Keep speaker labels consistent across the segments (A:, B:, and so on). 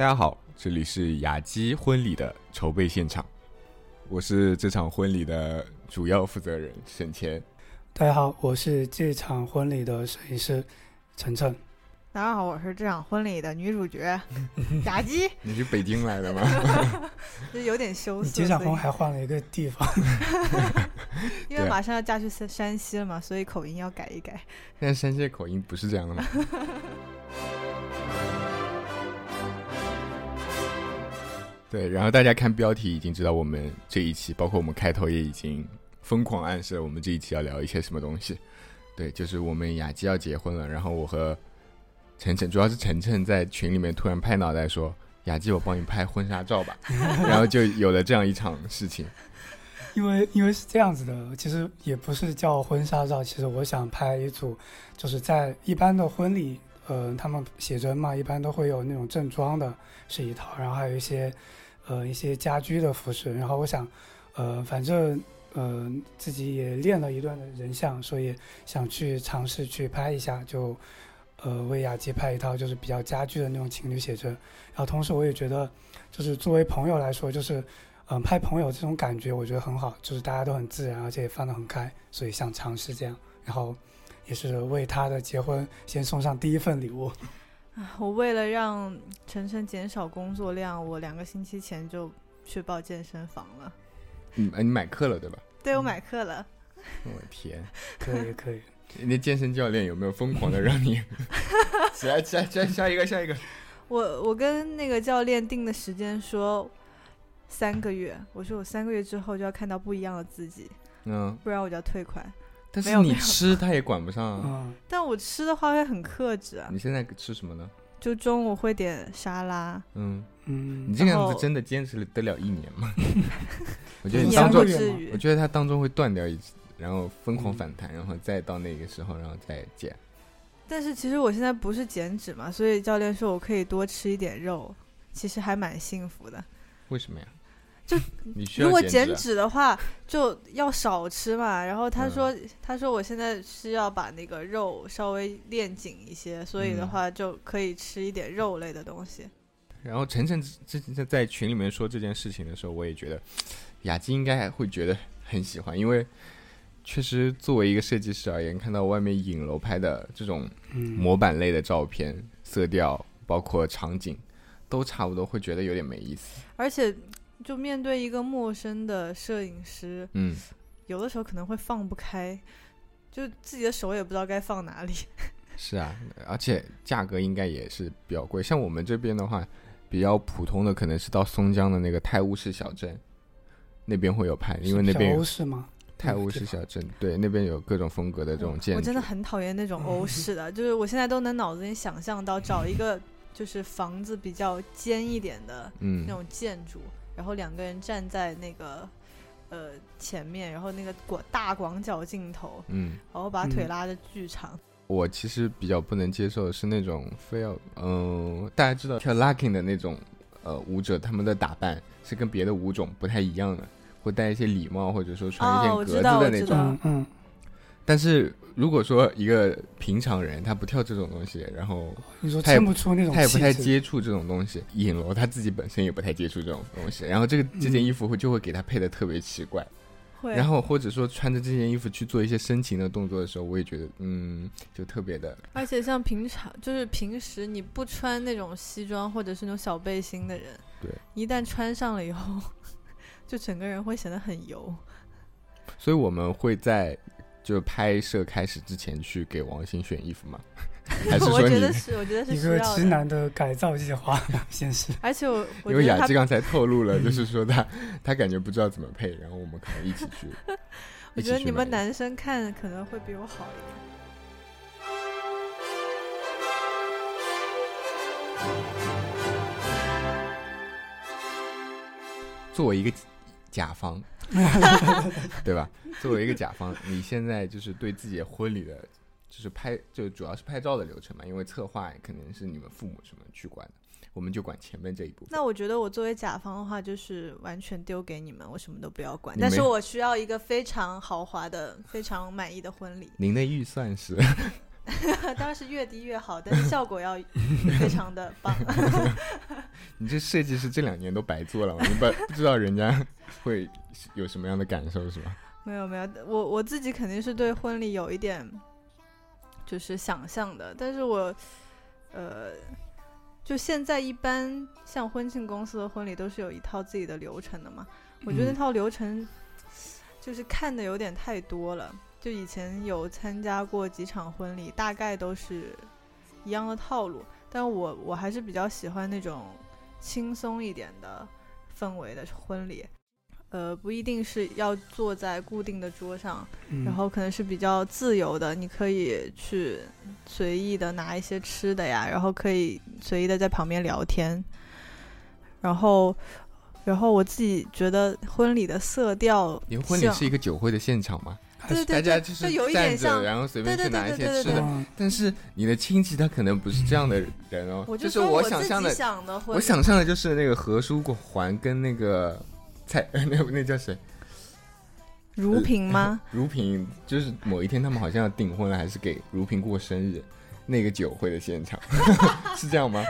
A: 大家好，这里是雅基婚礼的筹备现场，我是这场婚礼的主要负责人沈谦。
B: 大家好，我是这场婚礼的摄影师晨晨。
C: 大家好，我是这场婚礼的女主角 雅基。
A: 你是北京来的吗？
C: 就 有点羞涩。
B: 你结场婚还换了一个地方，
C: 因为马上要嫁去山山西了嘛，所以口音要改一改。
A: 现在山西的口音不是这样的吗？对，然后大家看标题已经知道我们这一期，包括我们开头也已经疯狂暗示了我们这一期要聊一些什么东西。对，就是我们雅姬要结婚了，然后我和晨晨，主要是晨晨在群里面突然拍脑袋说：“雅姬，我帮你拍婚纱照吧。”然后就有了这样一场事情。
B: 因为因为是这样子的，其实也不是叫婚纱照，其实我想拍一组，就是在一般的婚礼，呃，他们写真嘛，一般都会有那种正装的是一套，然后还有一些。呃，一些家居的服饰，然后我想，呃，反正呃自己也练了一段的人像，所以想去尝试去拍一下，就呃为雅集拍一套就是比较家居的那种情侣写真。然后同时我也觉得，就是作为朋友来说，就是嗯拍朋友这种感觉我觉得很好，就是大家都很自然，而且也放得很开，所以想尝试这样，然后也是为他的结婚先送上第一份礼物。
C: 我为了让晨晨减少工作量，我两个星期前就去报健身房了。
A: 嗯，哎你买课了对吧？
C: 对，我买课了。
A: 我天，
B: 可以可以。
A: 那健身教练有没有疯狂的让你起来起来起来下一个下一个？
C: 我我跟那个教练定的时间说三个月，我说我三个月之后就要看到不一样的自己，
A: 嗯，
C: 不然我就要退款。
A: 但是你吃他也管不上
B: 啊。
C: 但我吃的话会很克制啊。
A: 你现在吃什么呢？
C: 就中午会点沙拉。
A: 嗯
B: 嗯。
A: 你这个样子真的坚持得了一年吗？我觉得你当中，我觉得他当中会断掉一次，然后疯狂反弹，然后再到那个时候，然后再减。
C: 但是其实我现在不是减脂嘛，所以教练说我可以多吃一点肉，其实还蛮幸福的。
A: 为什么呀？
C: 就 如果减脂的话，就要少吃嘛。然后他说，他说我现在是要把那个肉稍微练紧一些，所以的话就可以吃一点肉类的东西。
A: 然后晨晨之前在群里面说这件事情的时候，我也觉得雅姬应该还会觉得很喜欢，因为确实作为一个设计师而言，看到外面影楼拍的这种模板类的照片，色调包括场景都差不多，会觉得有点没意思。
C: 而且。就面对一个陌生的摄影师，
A: 嗯，
C: 有的时候可能会放不开，就自己的手也不知道该放哪里。
A: 是啊，而且价格应该也是比较贵。像我们这边的话，比较普通的可能是到松江的那个泰晤士小镇，那边会有拍，因为那边
B: 欧式吗？
A: 泰晤士小镇，对，那边有各种风格的这种建筑。
C: 我真的很讨厌那种欧式的，就是我现在都能脑子里想象到找一个就是房子比较尖一点的那种建筑。然后两个人站在那个呃前面，然后那个广大广角镜头，
A: 嗯，
C: 然后把腿拉的巨长。
A: 我其实比较不能接受的是那种非要，嗯，大家知道跳 locking 的那种呃舞者，他们的打扮是跟别的舞种不太一样的，会戴一些礼帽，或者说穿一件格子的那种，
B: 嗯。
A: 但是如果说一个平常人他不跳这种东西，然后
B: 他也不出那种，
A: 他也不太接触这种东西，影楼他自己本身也不太接触这种东西，然后这个这件衣服会就会给他配的特别奇怪，然后或者说穿着这件衣服去做一些深情的动作的时候，我也觉得嗯，就特别的。
C: 而且像平常就是平时你不穿那种西装或者是那种小背心的人，
A: 对，
C: 一旦穿上了以后，就整个人会显得很油。
A: 所以我们会在。就拍摄开始之前去给王鑫选衣服吗？还是说
C: 你？我觉得是，我觉得是
B: 一个直男的改造计划，先是。
C: 而且我
A: 因为雅芝刚才透露了，就 是说他他感觉不知道怎么配，然后我们可能一起去。
C: 我觉得你们男生看可能会比我好一点。
A: 作为一个甲方。对吧？作为一个甲方，你现在就是对自己的婚礼的，就是拍，就主要是拍照的流程嘛。因为策划肯定是你们父母什么去管的，我们就管前面这一步。
C: 那我觉得我作为甲方的话，就是完全丢给你们，我什么都不要管。但是我需要一个非常豪华的、非常满意的婚礼。
A: 您的预算是？
C: 当然是越低越好，但是效果要非常的棒。
A: 你这设计师这两年都白做了，你不不知道人家会有什么样的感受是吧？
C: 没有没有，我我自己肯定是对婚礼有一点就是想象的，但是我呃，就现在一般像婚庆公司的婚礼都是有一套自己的流程的嘛，我觉得那套流程就是看的有点太多了。就以前有参加过几场婚礼，大概都是一样的套路，但我我还是比较喜欢那种轻松一点的氛围的婚礼。呃，不一定是要坐在固定的桌上，然后可能是比较自由的，你可以去随意的拿一些吃的呀，然后可以随意的在旁边聊天。然后，然后我自己觉得婚礼的色调，
A: 你婚礼是一个酒会的现场吗？
C: 对对，
A: 大家就是站着，然后随便去拿一些吃的。但是你的亲戚他可能不是这样的人哦，就是
C: 我
A: 想象的，
C: 我
A: 想象的就是那个何书桓跟那个。蔡 那那叫谁？
C: 如萍吗？
A: 如萍就是某一天他们好像要订婚了，还是给如萍过生日？那个酒会的现场 是这样吗？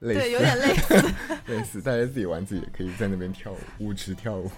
C: 对，有点类似，
A: 类似。大家自己玩自己，可以在那边跳舞，舞池跳舞，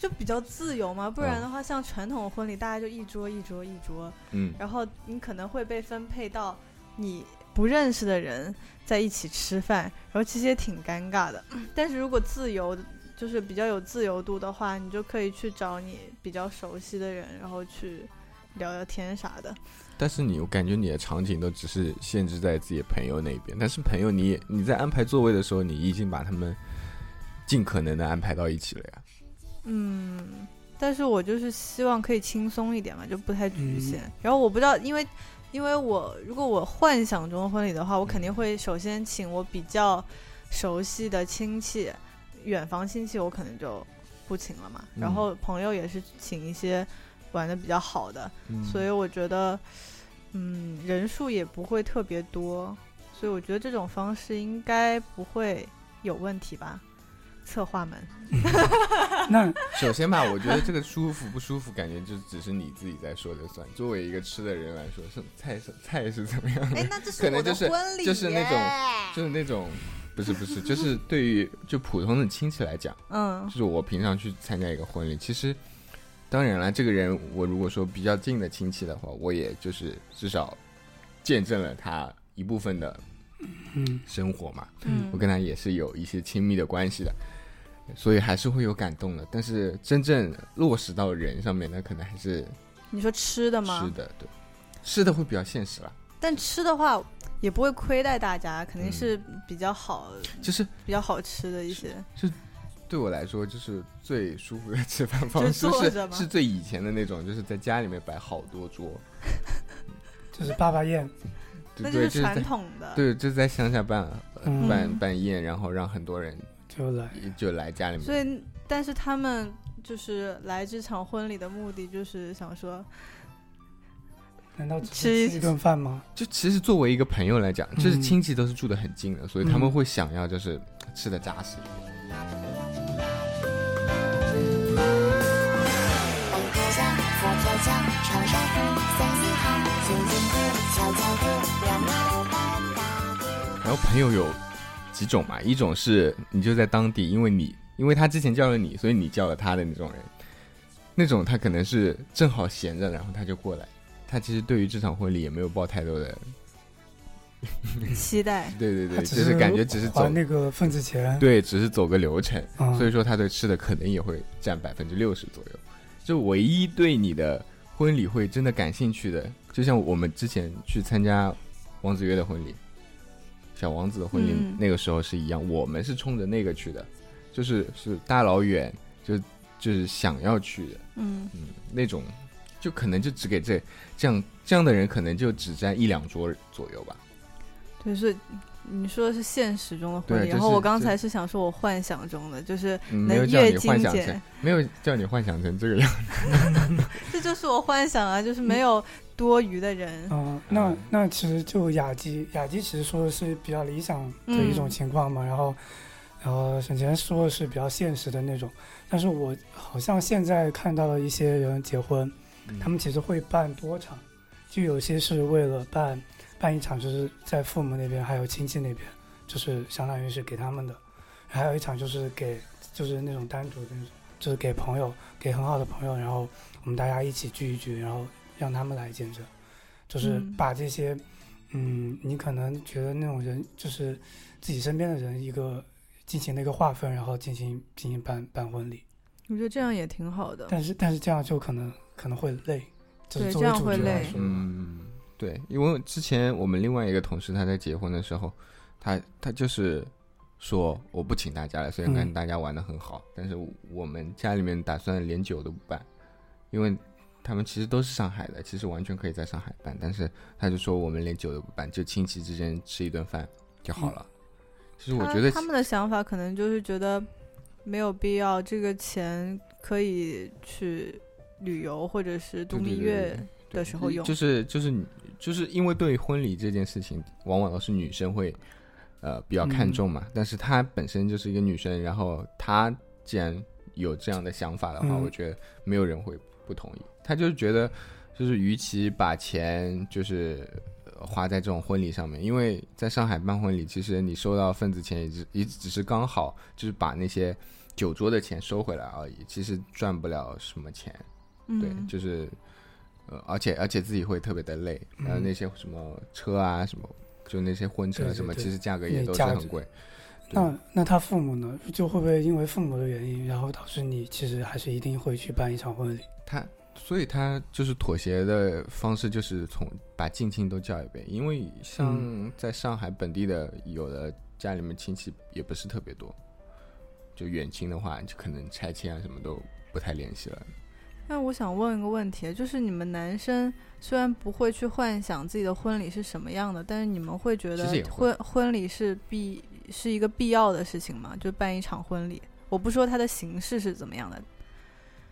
C: 就比较自由嘛。不然的话，像传统婚礼，大家就一桌一桌一桌，嗯，然后你可能会被分配到你不认识的人在一起吃饭，然后其实也挺尴尬的。但是如果自由。就是比较有自由度的话，你就可以去找你比较熟悉的人，然后去聊聊天啥的。
A: 但是你，我感觉你的场景都只是限制在自己朋友那边。但是朋友，你你在安排座位的时候，你已经把他们尽可能的安排到一起了呀。
C: 嗯，但是我就是希望可以轻松一点嘛，就不太局限。然后我不知道，因为因为我如果我幻想中婚礼的话，我肯定会首先请我比较熟悉的亲戚。远房亲戚我可能就不请了嘛，然后朋友也是请一些玩的比较好的，所以我觉得，嗯，人数也不会特别多，所以我觉得这种方式应该不会有问题吧？策划们，
B: 那
A: 首先吧，我觉得这个舒服不舒服，感觉就只是你自己在说的算。作为一个吃的人来说，是菜是菜是怎么样的？
C: 哎，那这是
A: 可能就是就是那种就是那种。不是不是，就是对于就普通的亲戚来讲，嗯，就是我平常去参加一个婚礼，其实当然了，这个人我如果说比较近的亲戚的话，我也就是至少见证了他一部分的生活嘛，嗯，我跟他也是有一些亲密的关系的，所以还是会有感动的。但是真正落实到人上面，那可能还是
C: 你说吃的吗？
A: 吃的，对，吃的会比较现实了。
C: 但吃的话。也不会亏待大家，肯定是比较好，
A: 就是
C: 比较好吃的一些。
A: 就对我来说，就是最舒服的吃饭方式是是最以前的那种，就是在家里面摆好多桌，
B: 就是爸爸宴，
C: 那就是传统的。
A: 对，就在乡下办办办宴，然后让很多人
B: 就来
A: 就来家里面。
C: 所以，但是他们就是来这场婚礼的目的，就是想说。
B: 难道吃一顿饭吗？
A: 就其实作为一个朋友来讲，就是亲戚都是住的很近的，所以他们会想要就是吃的扎实一点。然后朋友有几种嘛？一种是你就在当地，因为你因为他之前叫了你，所以你叫了他的那种人。那种他可能是正好闲着，然后他就过来。他其实对于这场婚礼也没有抱太多的
C: 期待，
A: 对对对，就是感觉只是走
B: 那个份子钱，
A: 对，只是走个流程，所以说他对吃的可能也会占百分之六十左右。就唯一对你的婚礼会真的感兴趣的，就像我们之前去参加王子约的婚礼，小王子的婚礼，那个时候是一样，我们是冲着那个去的，就是是大老远就就是想要去的，嗯嗯，那种。就可能就只给这这样这样的人，可能就只占一两桌左右吧。
C: 对，是你说的是现实中的婚礼，然后我刚才是想说我幻想中的，就是
A: 没有叫你幻想成，没有叫你幻想成这个样子。
C: 这就是我幻想啊，就是没有多余的人。
B: 嗯，那那其实就雅基，雅基其实说的是比较理想的一种情况嘛，然后然后沈前说的是比较现实的那种，但是我好像现在看到了一些人结婚。他们其实会办多场，就有些是为了办办一场，就是在父母那边还有亲戚那边，就是相当于是给他们的，还有一场就是给就是那种单独的，就是给朋友，给很好的朋友，然后我们大家一起聚一聚，然后让他们来见证，就是把这些，嗯，你可能觉得那种人就是自己身边的人一个进行了一个划分，然后进行进行办办婚礼。
C: 我觉得这样也挺好的。
B: 但是但是这样就可能可能会累，
C: 对，这样会累。
A: 嗯，对，因为之前我们另外一个同事他在结婚的时候，他他就是说我不请大家了，虽然跟大家玩的很好，但是我们家里面打算连酒都不办，因为他们其实都是上海的，其实完全可以在上海办，但是他就说我们连酒都不办，就亲戚之间吃一顿饭就好了。其实我觉得
C: 他们的想法可能就是觉得。没有必要，这个钱可以去旅游或者是度蜜月的时候用。
A: 就是就是就是因为对婚礼这件事情，往往都是女生会呃比较看重嘛。但是她本身就是一个女生，然后她既然有这样的想法的话，我觉得没有人会不同意。她就是觉得，就是与其把钱就是花在这种婚礼上面，因为在上海办婚礼，其实你收到份子钱也只也只是刚好就是把那些。酒桌的钱收回来而已，其实赚不了什么钱，对，就是，呃，而且而且自己会特别的累，还有那些什么车啊什么，就那些婚车什么，其实价格也都是很贵。
B: 那那他父母呢？就会不会因为父母的原因，然后导致你其实还是一定会去办一场婚礼？
A: 他，所以他就是妥协的方式，就是从把近亲都叫一遍，因为像在上海本地的，有的家里面亲戚也不是特别多。就远亲的话，就可能拆迁啊什么都不太联系了。
C: 那我想问一个问题，就是你们男生虽然不会去幻想自己的婚礼是什么样的，但是你们会觉得婚婚礼是必是一个必要的事情吗？就办一场婚礼，我不说它的形式是怎么样的。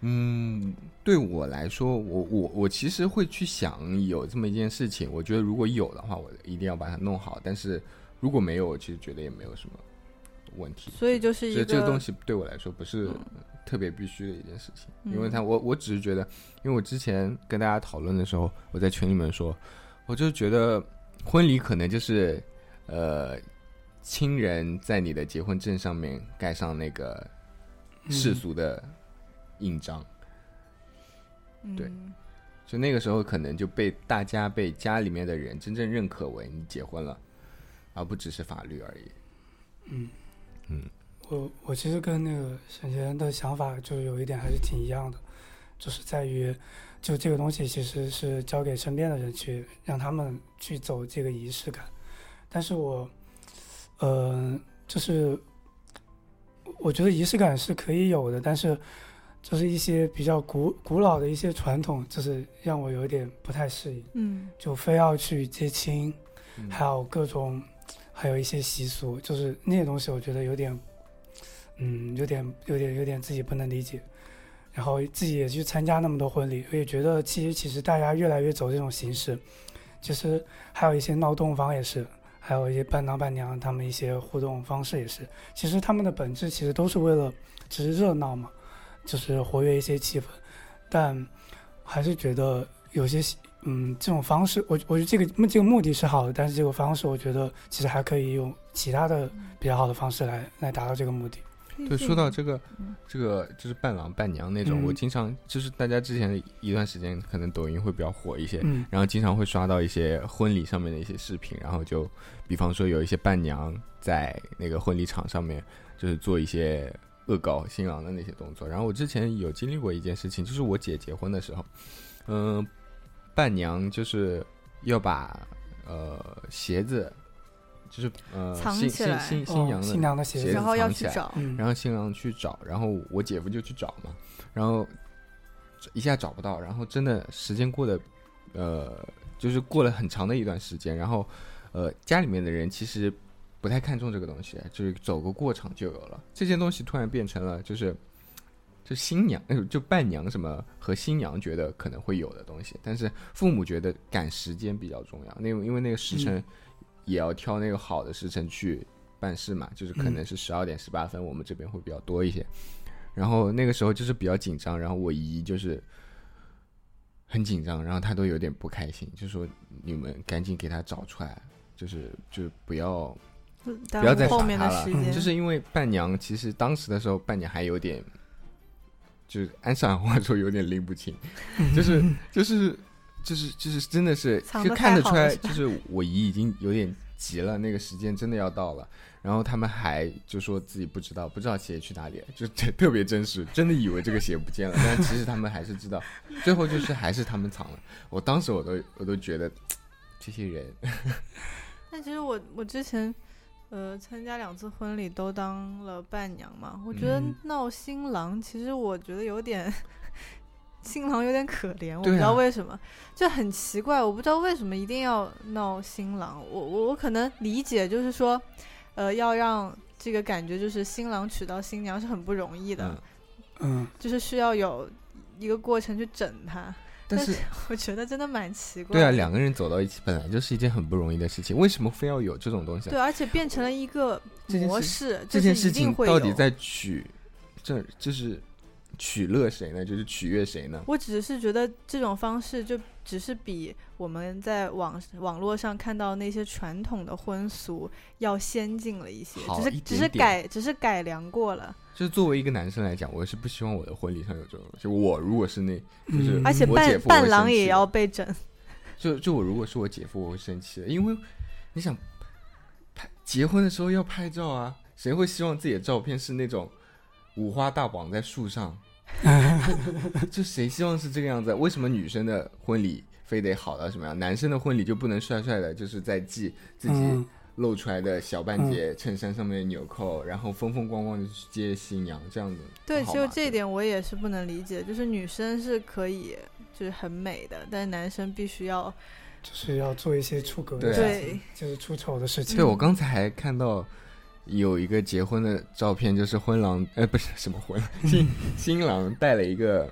A: 嗯，对我来说，我我我其实会去想有这么一件事情。我觉得如果有的话，我一定要把它弄好。但是如果没有，我其实觉得也没有什么。问题，
C: 所以就是一个
A: 这个东西对我来说不是特别必须的一件事情，因为他我我只是觉得，因为我之前跟大家讨论的时候，我在群里面说，我就觉得婚礼可能就是呃亲人在你的结婚证上面盖上那个世俗的印章，对，就那个时候可能就被大家被家里面的人真正认可为你结婚了，而不只是法律而已，
B: 嗯。
A: 嗯，
B: 我我其实跟那个沈贤的想法就有一点还是挺一样的，就是在于，就这个东西其实是交给身边的人去让他们去走这个仪式感，但是我，呃，就是我觉得仪式感是可以有的，但是就是一些比较古古老的一些传统，就是让我有点不太适应，
C: 嗯，
B: 就非要去接亲，还有各种。还有一些习俗，就是那些东西，我觉得有点，嗯，有点，有点，有点自己不能理解。然后自己也去参加那么多婚礼，我也觉得其实其实大家越来越走这种形式。其实还有一些闹洞房也是，还有一些伴郎伴娘他们一些互动方式也是。其实他们的本质其实都是为了只是热闹嘛，就是活跃一些气氛。但还是觉得有些。嗯，这种方式，我我觉得这个这个目的是好的，但是这个方式，我觉得其实还可以用其他的比较好的方式来来达到这个目的。
A: 对，说到这个，这个就是伴郎伴娘那种，我经常就是大家之前一段时间可能抖音会比较火一些，然后经常会刷到一些婚礼上面的一些视频，然后就比方说有一些伴娘在那个婚礼场上面就是做一些恶搞新郎的那些动作。然后我之前有经历过一件事情，就是我姐结婚的时候，嗯。伴娘就是要把呃鞋子，就是呃新新新新娘的
B: 新娘的
A: 鞋子
C: 然
A: 后要去找，
C: 然
A: 后新郎去找，然后我姐夫就去找嘛，然后一下找不到，然后真的时间过得呃就是过了很长的一段时间，然后呃家里面的人其实不太看重这个东西，就是走个过场就有了，这件东西突然变成了就是。就新娘，就伴娘什么和新娘觉得可能会有的东西，但是父母觉得赶时间比较重要。那因为那个时辰也要挑那个好的时辰去办事嘛，就是可能是十二点十八分，我们这边会比较多一些。然后那个时候就是比较紧张，然后我姨就是很紧张，然后她都有点不开心，就说你们赶紧给他找出来，就是就不要不要再
C: 后面的
A: 了。就是因为伴娘，其实当时的时候，伴娘还有点，就是按上海话说有点拎不清，就是就是就是就是真的是就看得出来，就是我姨已经有点急了，那个时间真的要到了。然后他们还就说自己不知道，不知道鞋去哪里，就特别真实，真的以为这个鞋不见了，但其实他们还是知道。最后就是还是他们藏了。我当时我都我都觉得这些人。
C: 但其实我我之前呃参加两次婚礼都当了伴娘嘛，我觉得闹新郎其实我觉得有点新郎有点可怜，我不知道为什么，就很奇怪，我不知道为什么一定要闹新郎。我我我可能理解就是说。呃，要让这个感觉就是新郎娶到新娘是很不容易的，
B: 嗯，
C: 就是需要有一个过程去整他。但
A: 是
C: 我觉得真的蛮奇怪。
A: 对啊，两个人走到一起本来就是一件很不容易的事情，为什么非要有这种东西？
C: 对，而且变成了一个模式，
A: 这件事情到底在取，这就是取乐谁呢？就是取悦谁呢？
C: 我只是觉得这种方式就。只是比我们在网网络上看到那些传统的婚俗要先进了一些，只是只是改只是改良过了。
A: 就是作为一个男生来讲，我是不希望我的婚礼上有这种。就我如果是那，就是
C: 而且伴伴郎也要被整。
A: 就就我如果是我姐夫，我会生气的，因为你想拍结婚的时候要拍照啊，谁会希望自己的照片是那种五花大绑在树上？就谁希望是这个样子？为什么女生的婚礼非得好到什么样？男生的婚礼就不能帅帅的，就是在系自己露出来的小半截衬衫上面的纽扣，然后风风光光的去接新娘这样子？
C: 对，就这一点我也是不能理解。就是女生是可以就是很美的，但是男生必须要
B: 就是要做一些出格的
C: 事情，
B: 就是出丑的事情。
A: 对我刚才还看到。有一个结婚的照片，就是婚郎，呃，不是什么婚 新新郎戴了一个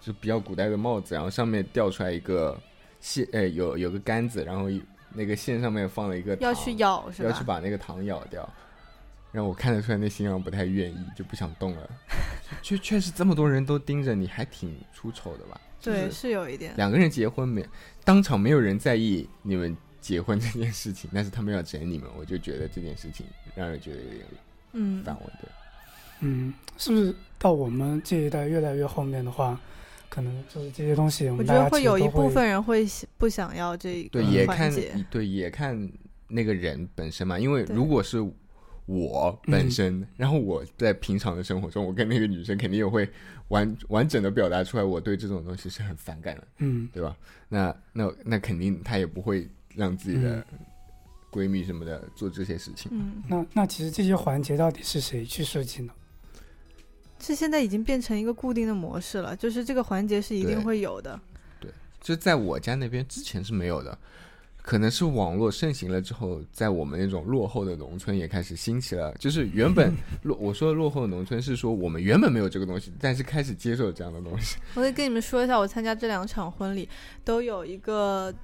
A: 就比较古代的帽子，然后上面吊出来一个线，呃，有有个杆子，然后那个线上面放了一个
C: 要去咬是
A: 吧？要去把那个糖咬掉。让我看得出来，那新郎不太愿意，就不想动了。确确实这么多人都盯着你，还挺出丑的吧？
C: 对，是有一点。
A: 两个人结婚没当场没有人在意你们。结婚这件事情，但是他们要整你们，我就觉得这件事情让人觉得有点嗯反胃的。
B: 嗯，是不是到我们这一代越来越后面的话，可能就是这些东西，
C: 我觉得会有一部分人会不想要这
A: 对也看对也看那个人本身嘛，因为如果是我本身，然后我在平常的生活中，我跟那个女生肯定也会完完整的表达出来，我对这种东西是很反感的，
B: 嗯，
A: 对吧？那那那肯定他也不会。让自己的闺蜜什么的做这些事情。
C: 嗯，
B: 那那其实这些环节到底是谁去设计呢？
C: 是现在已经变成一个固定的模式了，就是这个环节是一定会有的。
A: 对，就在我家那边之前是没有的，可能是网络盛行了之后，在我们那种落后的农村也开始兴起了。就是原本 落我说的落后的农村是说我们原本没有这个东西，但是开始接受这样的东西。
C: 我可以跟你们说一下，我参加这两场婚礼都有一个。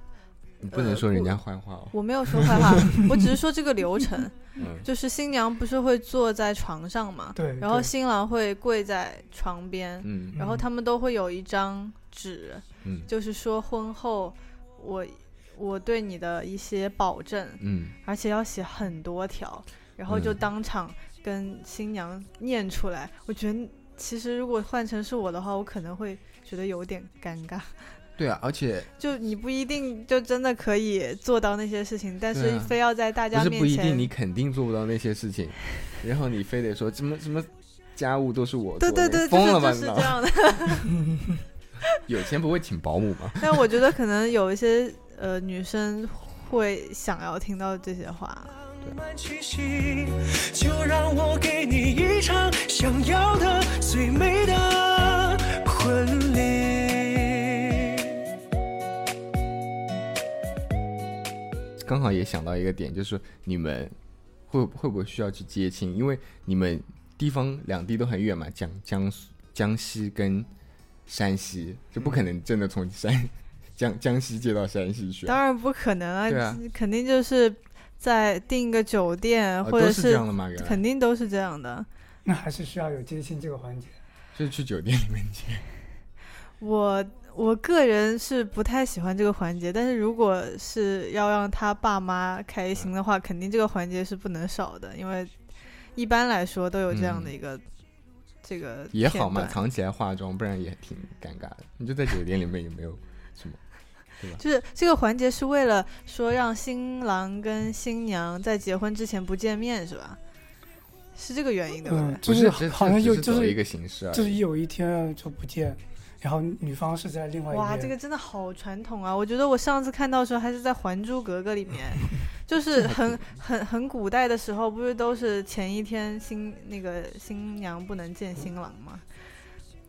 A: 你不能说人家坏话哦。
C: 我没有说坏话，我只是说这个流程，就是新娘不是会坐在床上嘛，
B: 对，
C: 然后新郎会跪在床边，
A: 嗯，
C: 然后他们都会有一张纸，
A: 嗯，
C: 就是说婚后我我对你的一些保证，
A: 嗯，
C: 而且要写很多条，然后就当场跟新娘念出来。我觉得其实如果换成是我的话，我可能会觉得有点尴尬。
A: 对啊，而且
C: 就你不一定就真的可以做到那些事情，但是非要在大家面前，
A: 不是不一定你肯定做不到那些事情，然后你非得说什么什么家务都是我
C: 做，对对对，
A: 疯了吧？
C: 是这样的。
A: 有钱不会请保姆吗？
C: 但我觉得可能有一些呃女生会想要听到这些话。就让我给你一场想要的最美的婚礼。刚好也想到一个点，就是你们会会不会需要去接亲？因为你们地方两地都很远嘛，江江苏、江西跟山西，就不可能真的从山 江江西接到山西去。当然不可能啊，啊，肯定就是在订个酒店，或者是这样的吗？肯定都是这样的。那还是需要有接亲这个环节，就是去酒店里面接。我我个人是不太喜欢这个环节，但是如果是要让他爸妈开心的话，肯定这个环节是不能少的，因为一般来说都有这样的一个这个
A: 也好嘛，藏起来化妆，不然也挺尴尬的。你就在酒店里面也没有什么，对吧？
C: 就是这个环节是为了说让新郎跟新娘在结婚之前不见面，是吧？是这个原因的吧？
B: 就
A: 是
B: 好像就就是
A: 一个形式，
B: 就是有一天就不见，然后女方是在另外一
C: 哇，这个真的好传统啊！我觉得我上次看到的时候还是在《还珠格格》里面，就是很很很古代的时候，不是都是前一天新那个新娘不能见新郎吗？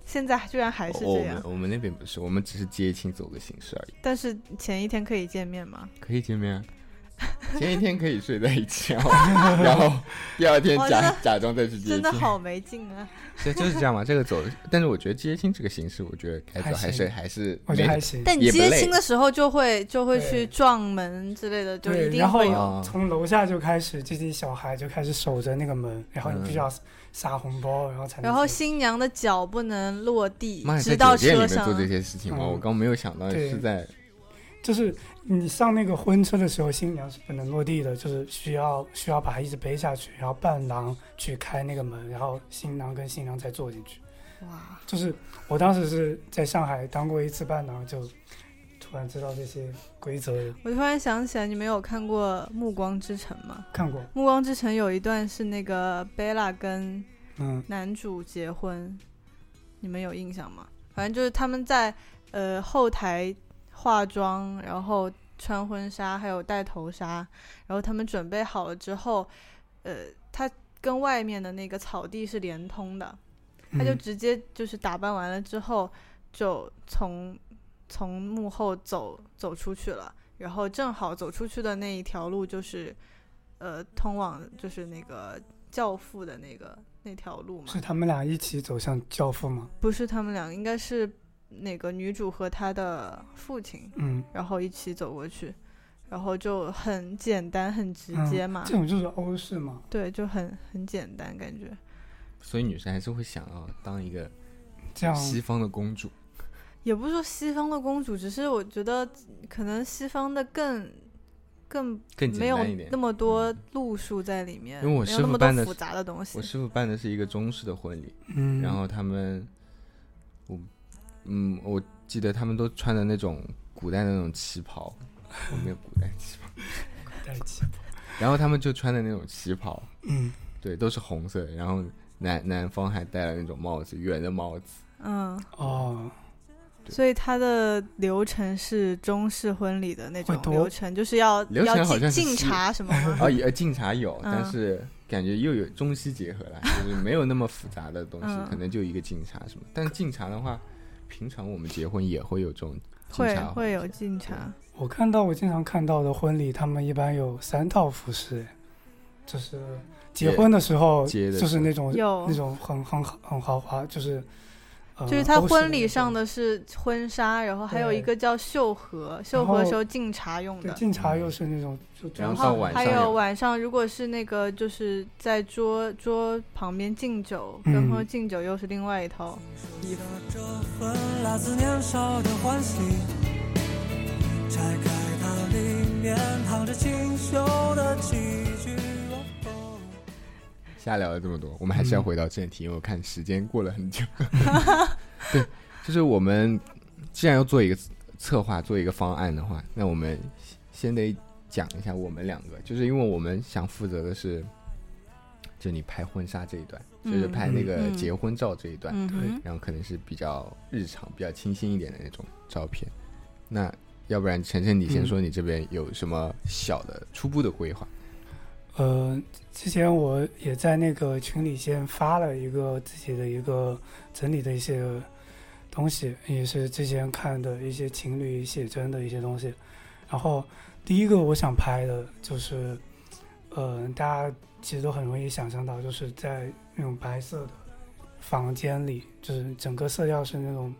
C: 现在居然还是这样。
A: 我们那边不是，我们只是接亲走个形式而已。
C: 但是前一天可以见面吗？
A: 可以见面。前一天可以睡在一起，然后 第二天假假装再去接亲，
C: 真的好没劲啊！
A: 所以就是这样嘛，这个走。但是我觉得接亲这个形式，我觉得该走还是还是
B: 我觉得还行。
C: 但你接亲的时候就会就会去撞门之类的，就一定会有。
B: 从楼下就开始，这些小孩就开始守着那个门，然后你必须要撒红包，然后才。
C: 然后新娘的脚不能落地，直到车上。
A: 做这些事情吗？我刚没有想到是在。
B: 就是你上那个婚车的时候，新娘是不能落地的，就是需要需要把她一直背下去，然后伴郎去开那个门，然后新郎跟新娘再坐进去。
C: 哇！
B: 就是我当时是在上海当过一次伴郎，就突然知道这些规则。
C: 我突然想起来，你没有看过《暮光之城》吗？
B: 看过。
C: 《暮光之城》有一段是那个贝拉跟男主结婚，你们有印象吗？反正就是他们在呃后台。化妆，然后穿婚纱，还有戴头纱，然后他们准备好了之后，呃，他跟外面的那个草地是连通的，他就直接就是打扮完了之后，就从从幕后走走出去了，然后正好走出去的那一条路就是，呃，通往就是那个教父的那个那条路嘛。
B: 是他们俩一起走向教父吗？
C: 不是，他们俩应该是。那个女主和她的父亲，
B: 嗯，
C: 然后一起走过去，然后就很简单，很直接嘛。
B: 这种就是欧式嘛。
C: 对，就很很简单感觉。
A: 所以女生还是会想要当一个
B: 这样
A: 西方的公主。
C: 也不是说西方的公主，只是我觉得可能西方的更更
A: 更
C: 没有那么多路数在里面，
A: 因为我师傅办的
C: 复杂的东西。
A: 我师傅办的是一个中式的婚礼，
B: 嗯，
A: 然后他们我。嗯，我记得他们都穿的那种古代的那种旗袍，我没有古代旗袍，
B: 古代旗袍。
A: 然后他们就穿的那种旗袍，
B: 嗯，
A: 对，都是红色。然后男男方还戴了那种帽子，圆的帽子。
C: 嗯，
B: 哦。
C: 所以他的流程是中式婚礼的那种流程，就是要要敬敬茶什么吗？
A: 啊，也敬茶有，但是感觉又有中西结合了，就是没有那么复杂的东西，可能就一个敬茶什么。但敬茶的话。平常我们结婚也会有这种
C: 会会有敬茶。
B: 我看到我经常看到的婚礼，他们一般有三套服饰，就是结婚的时候就是那种那种很很很豪华，就是。
C: 就是他婚礼上的是婚纱，然后还有一个叫绣盒，绣盒时候敬茶用的。
B: 敬茶又是那种，
A: 然后
C: 还有晚上，如果是那个就是在桌桌旁边敬酒，跟朋友敬酒又是另外一套衣服。
A: 瞎聊了这么多，我们还是要回到正题，因为我看时间过了很久。对，就是我们既然要做一个策划，做一个方案的话，那我们先得讲一下我们两个，就是因为我们想负责的是，就你拍婚纱这一段，就是拍那个结婚照这一段，然后可能是比较日常、比较清新一点的那种照片。那要不然晨晨，你先说你这边有什么小的初步的规划？
B: 呃，之前我也在那个群里先发了一个自己的一个整理的一些东西，也是之前看的一些情侣写真的一些东西。然后第一个我想拍的就是，呃，大家其实都很容易想象到，就是在那种白色的房间里，就是整个色调是那种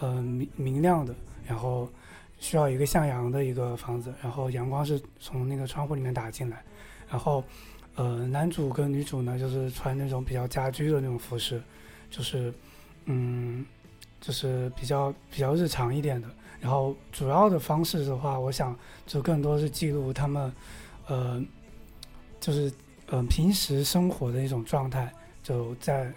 B: 呃明明亮的，然后需要一个向阳的一个房子，然后阳光是从那个窗户里面打进来。然后，呃，男主跟女主呢，就是穿那种比较家居的那种服饰，就是，嗯，就是比较比较日常一点的。然后主要的方式的话，我想就更多是记录他们，呃，就是嗯平时生活的一种状态，就在，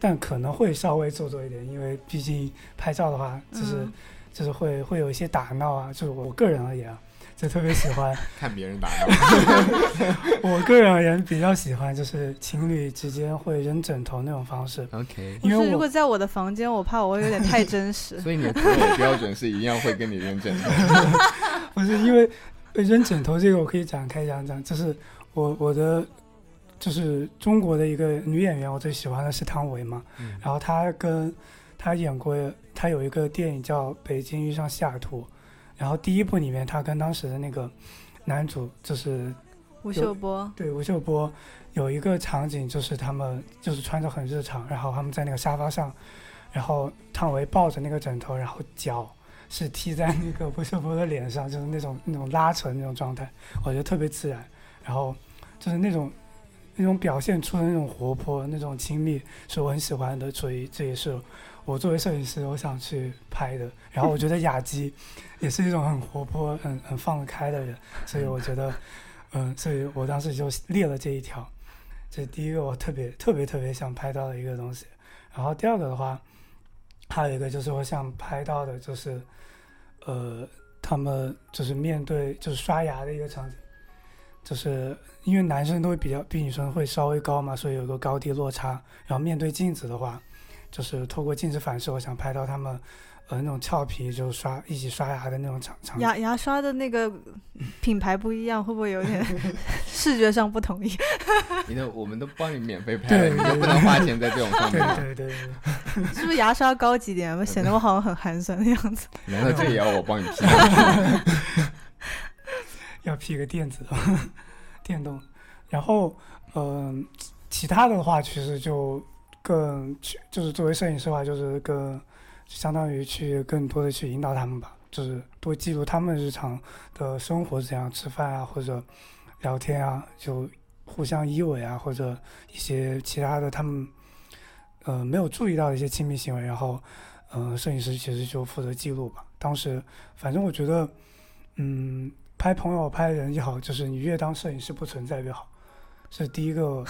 B: 但可能会稍微做作一点，因为毕竟拍照的话，就是就是会会有一些打闹啊，就是我个人而言啊。就特别喜欢
A: 看别人打闹。
B: 我个人而言比较喜欢，就是情侣之间会扔枕头那种方式。
A: OK，
B: 因为
C: 如果在我的房间，我怕我会有点太真实。
A: 所以你的择偶标准是一定要会跟你扔枕头。
B: 不是因为扔枕头这个，我可以展开讲讲。就是我我的就是中国的一个女演员，我最喜欢的是汤唯嘛。嗯然后她跟她演过，她有一个电影叫《北京遇上西雅图》。然后第一部里面，他跟当时的那个男主就是
C: 吴秀波，
B: 对吴秀波有一个场景，就是他们就是穿着很日常，然后他们在那个沙发上，然后汤唯抱着那个枕头，然后脚是踢在那个吴秀波的脸上，就是那种那种拉扯那种状态，我觉得特别自然，然后就是那种那种表现出的那种活泼、那种亲密，是我很喜欢的，所以这也是。我作为摄影师，我想去拍的。然后我觉得雅基 也是一种很活泼、很很放得开的人，所以我觉得，嗯，所以我当时就列了这一条，这是第一个我特别特别特别想拍到的一个东西。然后第二个的话，还有一个就是我想拍到的，就是呃，他们就是面对就是刷牙的一个场景，就是因为男生都会比较比女生会稍微高嘛，所以有个高低落差。然后面对镜子的话。就是透过镜子反射，我想拍到他们，呃，那种俏皮，就刷一起刷牙的那种场场景。
C: 牙牙刷的那个品牌不一样，会不会有点 视觉上不统一？
A: 你的我们都帮你免费 拍了，你就不能花钱在这种上面？
B: 对对对。
C: 是不是牙刷高级点？显得我好像很寒酸的样子。
A: 难道这也要我帮你 P？
B: 要 P 个电子的电动。然后，嗯，其他的话，其实就。更去就是作为摄影师的话，就是更相当于去更多的去引导他们吧，就是多记录他们日常的生活怎样吃饭啊，或者聊天啊，就互相依偎啊，或者一些其他的他们呃没有注意到的一些亲密行为，然后嗯，摄影师其实就负责记录吧。当时反正我觉得，嗯，拍朋友拍人也好，就是你越当摄影师不存在越好。是第一个，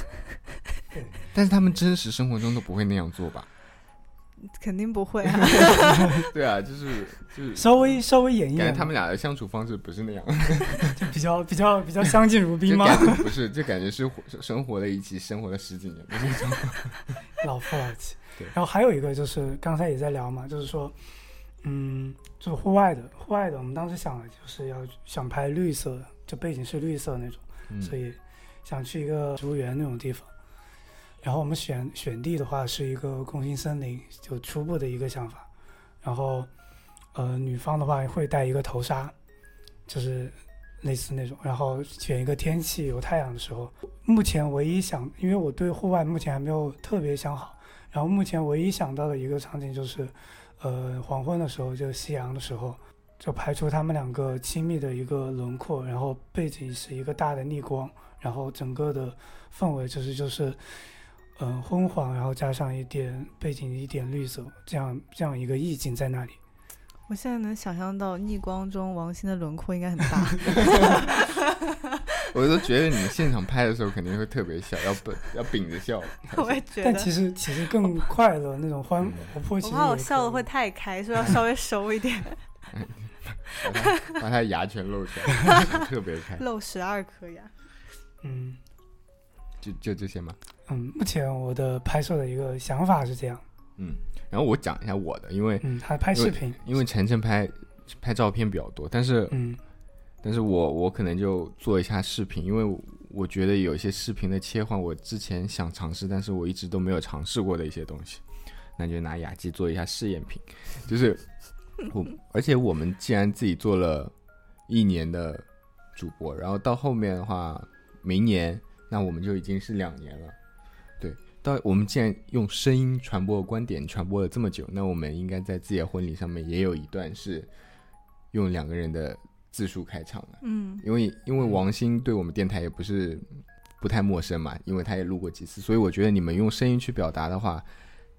A: 但是他们真实生活中都不会那样做吧？
C: 肯定不会啊！
A: 对啊，就是就是
B: 稍微稍微演绎，
A: 感觉他们俩的相处方式不是那样，
B: 就比较比较比较相敬如宾吗？
A: 不是，就感觉是生活在一起，生活了十几年，不是
B: 老夫老妻。
A: 对，
B: 然后还有一个就是刚才也在聊嘛，就是说，嗯，就是户外的，户外的，我们当时想的就是要想拍绿色的，就背景是绿色那种，所以。想去一个植物园那种地方，然后我们选选地的话是一个空心森林，就初步的一个想法。然后，呃，女方的话会带一个头纱，就是类似那种。然后选一个天气有太阳的时候。目前唯一想，因为我对户外目前还没有特别想好。然后目前唯一想到的一个场景就是，呃，黄昏的时候，就夕阳的时候，就拍出他们两个亲密的一个轮廓，然后背景是一个大的逆光。然后整个的氛围就是就是，嗯，昏黄，然后加上一点背景一点绿色，这样这样一个意境在那里。
C: 我现在能想象到逆光中王鑫的轮廓应该很大。
A: 我都觉得你们现场拍的时候肯定会特别笑，要本要屏着笑。
C: 我也觉
B: 得。但其实其实更快乐那种欢活泼。我
C: 怕我笑的会太开，所以要稍微收一点。
A: 把他牙全露出来，特别开。
C: 露十二颗牙。
B: 嗯，
A: 就就这些吗？
B: 嗯，目前我的拍摄的一个想法是这样。
A: 嗯，然后我讲一下我的，因为
B: 嗯，他拍视频，
A: 因为晨晨拍拍照片比较多，但是
B: 嗯，
A: 但是我我可能就做一下视频，因为我觉得有一些视频的切换，我之前想尝试，但是我一直都没有尝试过的一些东西，那就拿雅集做一下试验品，就是我，而且我们既然自己做了一年的主播，然后到后面的话。明年，那我们就已经是两年了。对，到我们既然用声音传播观点传播了这么久，那我们应该在自己的婚礼上面也有一段是用两个人的自述开场的。
C: 嗯，
A: 因为因为王鑫对我们电台也不是不太陌生嘛，因为他也录过几次，所以我觉得你们用声音去表达的话，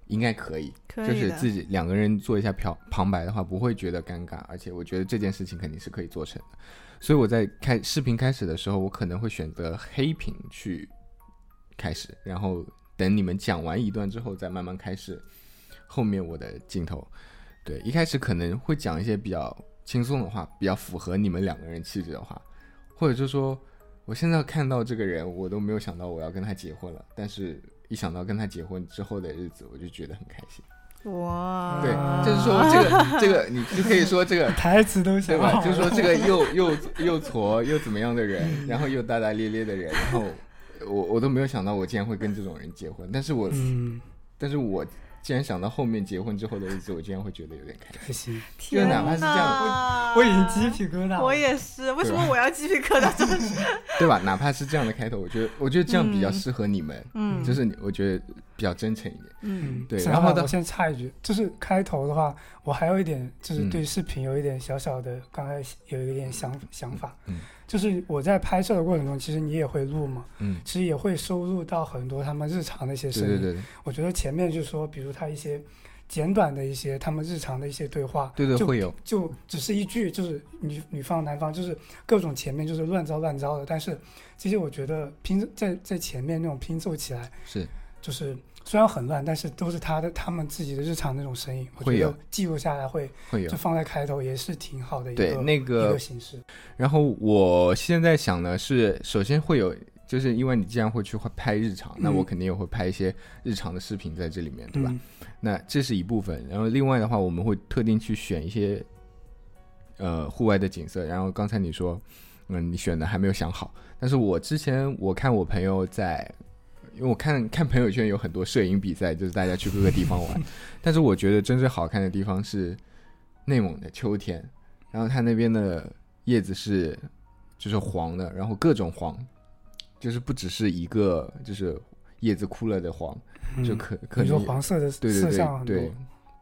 A: 应该可以，
C: 可以
A: 就是自己两个人做一下旁旁白的话，不会觉得尴尬，而且我觉得这件事情肯定是可以做成的。所以我在开视频开始的时候，我可能会选择黑屏去开始，然后等你们讲完一段之后，再慢慢开始后面我的镜头。对，一开始可能会讲一些比较轻松的话，比较符合你们两个人气质的话，或者就说我现在看到这个人，我都没有想到我要跟他结婚了，但是。一想到跟他结婚之后的日子，我就觉得很开心。
C: 哇，
A: 对，就是说这个 这个，你就可以说这个
B: 台词都
A: 对吧？就是说这个又又又矬又怎么样的人，然后又大大咧咧的人，然后我我都没有想到我竟然会跟这种人结婚，但是我，但是我。既然想到后面结婚之后的日子，我竟然会觉得有点开
B: 心。
A: 就哪怕是这样，
B: 我已经鸡皮疙瘩。
C: 我也是，为什么我要鸡皮疙瘩？
A: 对吧？哪怕是这样的开头，我觉得，我觉得这样比较适合你们。嗯，就是我觉得比较真诚一点。嗯，对。然后
B: 我先插一句，就是开头的话，我还有一点，就是对视频有一点小小的，刚才有一点想想法。嗯。就是我在拍摄的过程中，其实你也会录嘛，嗯，其实也会收录到很多他们日常的一些声音。
A: 对对对。
B: 我觉得前面就是说，比如他一些简短的一些他们日常的一些对话，
A: 对对会有，
B: 就只是一句，就是女女方男方就是各种前面就是乱糟乱糟的，但是其实我觉得拼在在前面那种拼凑起来
A: 是
B: 就是。虽然很乱，但是都是他的他们自己的日常那种声音，
A: 会有
B: 记录下来，会
A: 会有，
B: 就放在开头也是挺好的一
A: 个那
B: 个一个形式。
A: 然后我现在想的是，首先会有，就是因为你既然会去拍日常，那我肯定也会拍一些日常的视频在这里面，对吧？那这是一部分。然后另外的话，我们会特定去选一些呃户外的景色。然后刚才你说，嗯，你选的还没有想好，但是我之前我看我朋友在。因为我看看朋友圈有很多摄影比赛，就是大家去各个地方玩，但是我觉得真正好看的地方是内蒙的秋天，然后它那边的叶子是就是黄的，然后各种黄，就是不只是一个就是叶子枯了的黄，就可可
B: 能黄色的
A: 对对对对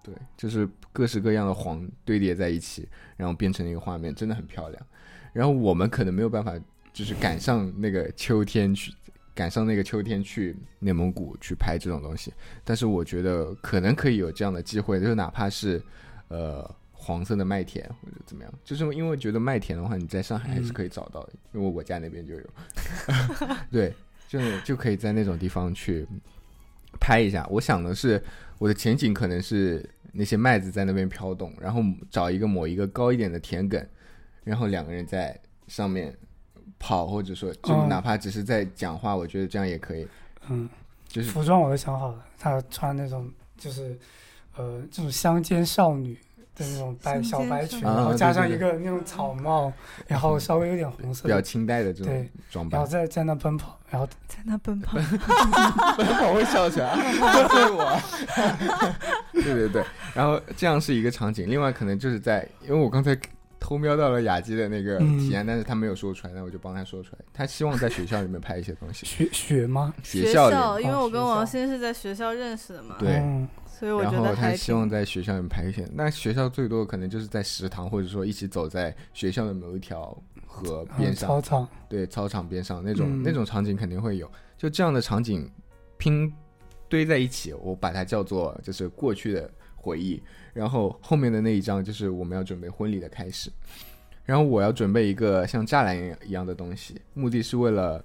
A: 对，就是各式各样的黄堆叠在一起，然后变成一个画面，真的很漂亮。然后我们可能没有办法就是赶上那个秋天去。赶上那个秋天去内蒙古去拍这种东西，但是我觉得可能可以有这样的机会，就是哪怕是，呃，黄色的麦田或者怎么样，就是因为觉得麦田的话，你在上海还是可以找到的，因为我家那边就有，对，就就可以在那种地方去拍一下。我想的是，我的前景可能是那些麦子在那边飘动，然后找一个某一个高一点的田埂，然后两个人在上面。跑，或者说，就哪怕只是在讲话，我觉得这样也可以。
B: 嗯，
A: 就是
B: 服装我都想好了，他穿那种就是，呃，这种乡间少女的那种白小白裙，然后加上一个那种草帽，然后稍微有点红色，
A: 比较清代的这种装扮，
B: 然后在在那奔跑，然后
C: 在那奔跑，
A: 奔跑会笑起来，对我，对对对，然后这样是一个场景，另外可能就是在，因为我刚才。偷瞄到了雅姬的那个体验，但是他没有说出来，那我就帮他说出来。他希望在学校里面拍一些东西。
B: 学学吗？
C: 学
A: 校，
C: 因为我跟王鑫是在学校认识的嘛。
A: 对，
C: 所以我觉得
A: 他希望在学校里面拍一些。那学校最多可能就是在食堂，或者说一起走在学校的某一条河边上。
B: 操场。
A: 对，操场边上那种那种场景肯定会有。就这样的场景拼堆在一起，我把它叫做就是过去的回忆。然后后面的那一张就是我们要准备婚礼的开始，然后我要准备一个像栅栏一样的东西，目的是为了，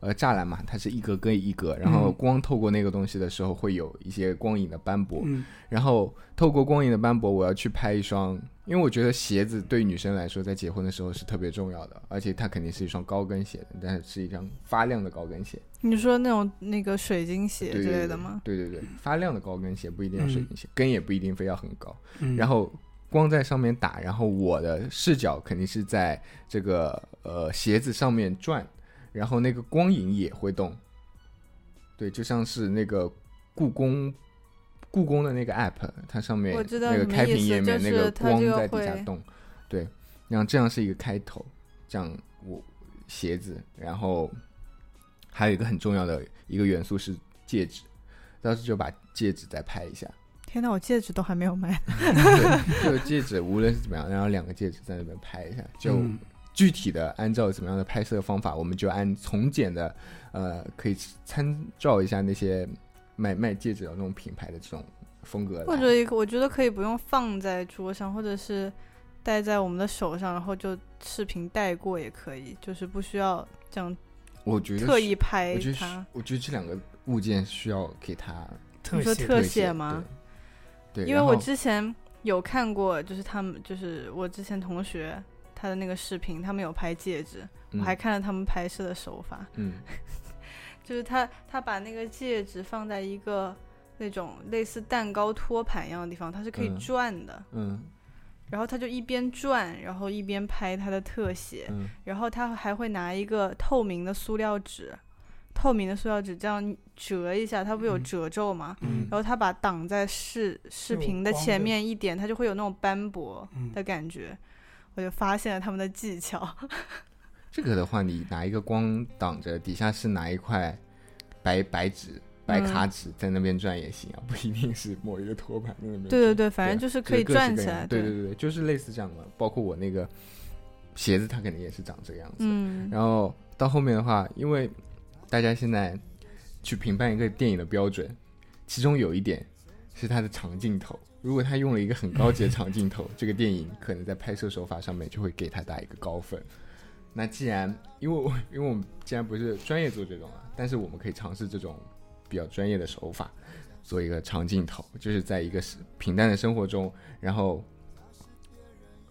A: 呃，栅栏嘛，它是一格跟一格，然后光透过那个东西的时候会有一些光影的斑驳，然后透过光影的斑驳，我要去拍一双。因为我觉得鞋子对女生来说，在结婚的时候是特别重要的，而且它肯定是一双高跟鞋，但是是一双发亮的高跟鞋。
C: 你说那种那个水晶鞋之类的吗？
A: 对对对，发亮的高跟鞋不一定要水晶鞋，跟也不一定非要很高。然后光在上面打，然后我的视角肯定是在这个呃鞋子上面转，然后那个光影也会动。对，就像是那个故宫。故宫的那个 app，它上面那个开屏页面那个光在底下动，对，然后这样是一个开头，这样我鞋子，然后还有一个很重要的一个元素是戒指，到时就把戒指再拍一下。
C: 天呐，我戒指都还没有买。
A: 对，就戒指无论是怎么样，然后两个戒指在那边拍一下，就具体的按照怎么样的拍摄方法，我们就按从简的，呃，可以参照一下那些。卖卖戒指的那种品牌的这种风格。
C: 或者一个，我觉得可以不用放在桌上，或者是戴在我们的手上，然后就视频带过也可以，就是不需要这样。
A: 我觉得
C: 特意拍
A: 它，我觉得这两个物件需要给它。
C: 你说
A: 特
C: 写吗？
A: 对，
C: 因为我之前有看过，就是他们，就是我之前同学他的那个视频，他们有拍戒指，我还看了他们拍摄的手法。
A: 嗯，
C: 就是他他把那个戒指放在一个那种类似蛋糕托盘一样的地方，它是可以转的。
A: 嗯，
C: 然后他就一边转，然后一边拍他的特写，然后他还会拿一个透明的塑料纸。透明的塑料纸这样折一下，它不有褶皱吗？
A: 嗯，
C: 然后他把挡在视视频的前面一点，它就会有那种斑驳的感觉。我就发现了他们的技巧。
A: 这个的话，你拿一个光挡着，底下是拿一块白白纸、白卡纸在那边转也行啊，不一定是某一个托盘在那边。
C: 对对对，反正就是可以转起来。
A: 对对对对，就是类似这样的。包括我那个鞋子，它肯定也是长这个样子。
C: 嗯，
A: 然后到后面的话，因为大家现在去评判一个电影的标准，其中有一点是它的长镜头。如果他用了一个很高级的长镜头，这个电影可能在拍摄手法上面就会给他打一个高分。那既然因为我因为我们既然不是专业做这种啊，但是我们可以尝试这种比较专业的手法，做一个长镜头，就是在一个平淡的生活中，然后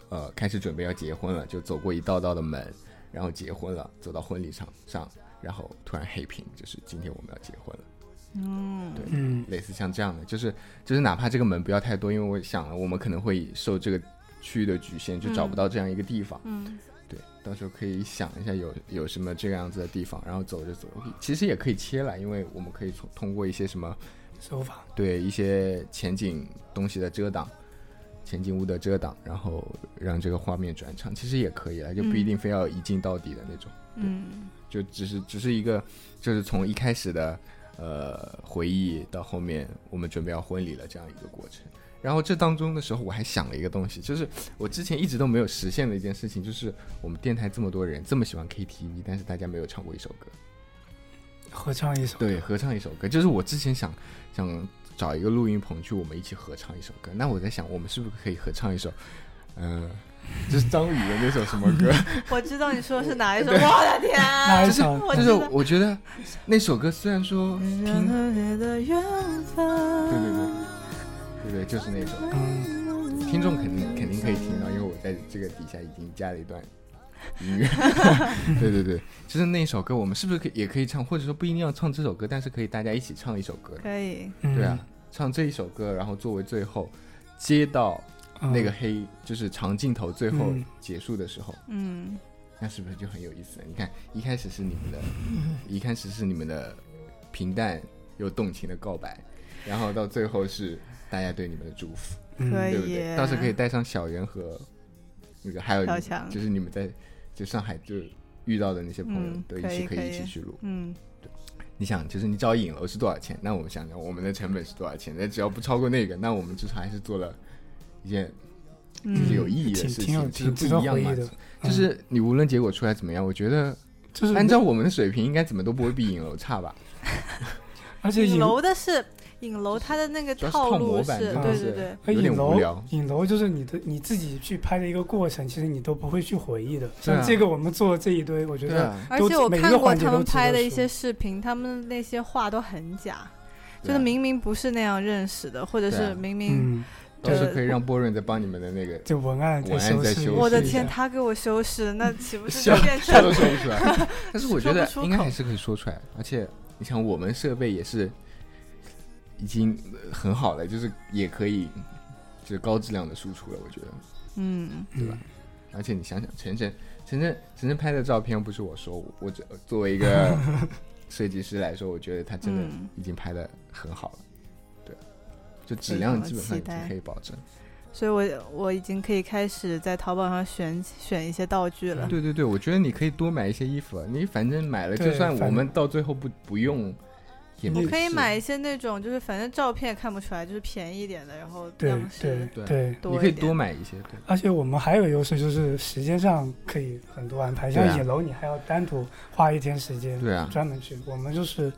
A: 呃开始准备要结婚了，就走过一道道的门，然后结婚了，走到婚礼场上。然后突然黑屏，就是今天我们要结婚了。
C: 嗯，
A: 对，类似像这样的，就是就是哪怕这个门不要太多，因为我想了，我们可能会受这个区域的局限，就找不到这样一个地方。
C: 嗯，
A: 对，到时候可以想一下有有什么这个样子的地方，然后走着走，其实也可以切来，因为我们可以从通过一些什么
B: 手法，
A: 对一些前景东西的遮挡。前景物的遮挡，然后让这个画面转场，其实也可以了，就不一定非要一镜到底的那种。
C: 嗯，
A: 就只是只是一个，就是从一开始的呃回忆到后面我们准备要婚礼了这样一个过程。然后这当中的时候，我还想了一个东西，就是我之前一直都没有实现的一件事情，就是我们电台这么多人这么喜欢 KTV，但是大家没有唱过一首歌，
B: 合唱一首。
A: 对，合唱一首歌，就是我之前想想。找一个录音棚去，我们一起合唱一首歌。那我在想，我们是不是可以合唱一首，嗯，就是张宇的那首什么歌？
C: 我知道你说的是哪一首。我的天，
A: 哪一首就是我觉得那首歌虽然说听，对对对，对对，就是那首。听众肯定肯定可以听到，因为我在这个底下已经加了一段。音乐，对对对，就是那首歌，我们是不是可也可以唱，或者说不一定要唱这首歌，但是可以大家一起唱一首歌。
C: 可以，
A: 对啊，唱这一首歌，然后作为最后接到那个黑，就是长镜头最后结束的时候，
C: 嗯，
A: 那是不是就很有意思？你看，一开始是你们的，一开始是你们的平淡又动情的告白，然后到最后是大家对你们的祝福，
C: 可
A: 以，到时候可以带上小圆和那个还有就是你们在。就上海就遇到的那些朋友都一起可以一起去录，
C: 嗯，
A: 对，你想就是你找影楼是多少钱？那我们想想我们的成本是多少钱？那只要不超过那个，那我们至少还是做了一件就是有意义的事情，就是不一样嘛。就是你无论结果出来怎么样，我觉得
B: 就是
A: 按照我们的水平，应该怎么都不会比影楼差吧。
B: 而且
C: 影楼的是。影楼它的那个套路是，对对
A: 对，
B: 影楼影楼就是你的你自己去拍的一个过程，其实你都不会去回忆的。像这个我们做这一堆，我觉得，
C: 而且我看过他们拍的一些视频，他们那些话都很假，就是明明不是那样认识的，或者是明明，
A: 都是可以让波润再帮你们的那个
B: 就文案
A: 文案
B: 再修饰。
C: 我的天，他给我修饰，那岂不 是变 成
A: 都说不出来？但是我觉得应该还是可以说出来，而且你想，我们设备也是。已经很好了，就是也可以，就是高质量的输出了。我觉得，
C: 嗯，
A: 对吧？而且你想想，晨晨、晨晨、晨晨拍的照片，不是我说，我作作为一个 设计师来说，我觉得他真的已经拍的很好了。对，就质量基本上已经可以保证。
C: 所以我我已经可以开始在淘宝上选选一些道具了。
A: 对对对，我觉得你可以多买一些衣服。你反正买了，就算我们到最后不不用。
C: 我可以买一些那种，就是反正照片看不出来，就是便宜一点的，然后
B: 对对对，
A: 你可以多买一些。对，
B: 而且我们还有优势，就是时间上可以很多安排。像野楼，你还要单独花一天时间，
A: 对啊，
B: 专门去。我们就是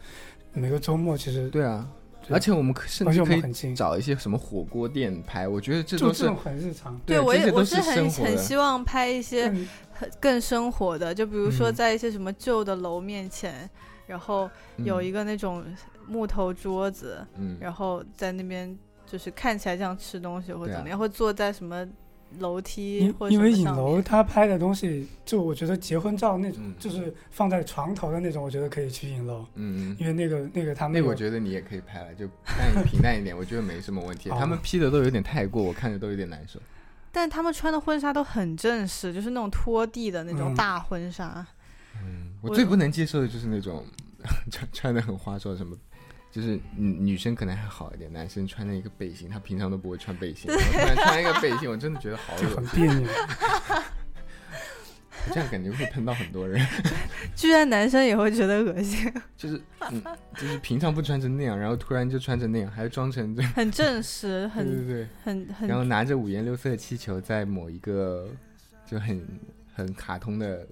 B: 每个周末其实
A: 对啊，而且我们可甚至可以
B: 很近
A: 找一些什么火锅店拍，我觉得这都是
B: 很日常。
C: 对，我也我
A: 是
C: 很很希望拍一些很更生活的，就比如说在一些什么旧的楼面前，然后有一个那种木头桌子，
A: 嗯，
C: 然后在那边就是看起来像吃东西或者怎么样，会坐在什么。楼梯，
B: 因为影楼他拍的东西，就我觉得结婚照那种，就是放在床头的那种，我觉得可以去影楼。
A: 嗯，
B: 因为那个那个他们，
A: 那我觉得你也可以拍了，就淡 平淡一点，我觉得没什么问题。他们 P 的都有点太过，我看着都有点难受。
C: 但他们穿的婚纱都很正式，就是那种拖地的那种大婚纱。
A: 嗯，我最不能接受的就是那种 穿穿的很花哨什么。就是女女生可能还好一点，男生穿了一个背心，他平常都不会穿背心，突然穿一个背心，我真的觉得好恶
B: 很别扭。
A: 这样感觉会喷到很多人。
C: 居然男生也会觉得恶心。
A: 就是，嗯，就是平常不穿成那样，然后突然就穿成那样，还装成这
C: 很正式，很
A: 对对对，
C: 很很，
A: 然后拿着五颜六色的气球在某一个就很很卡通的。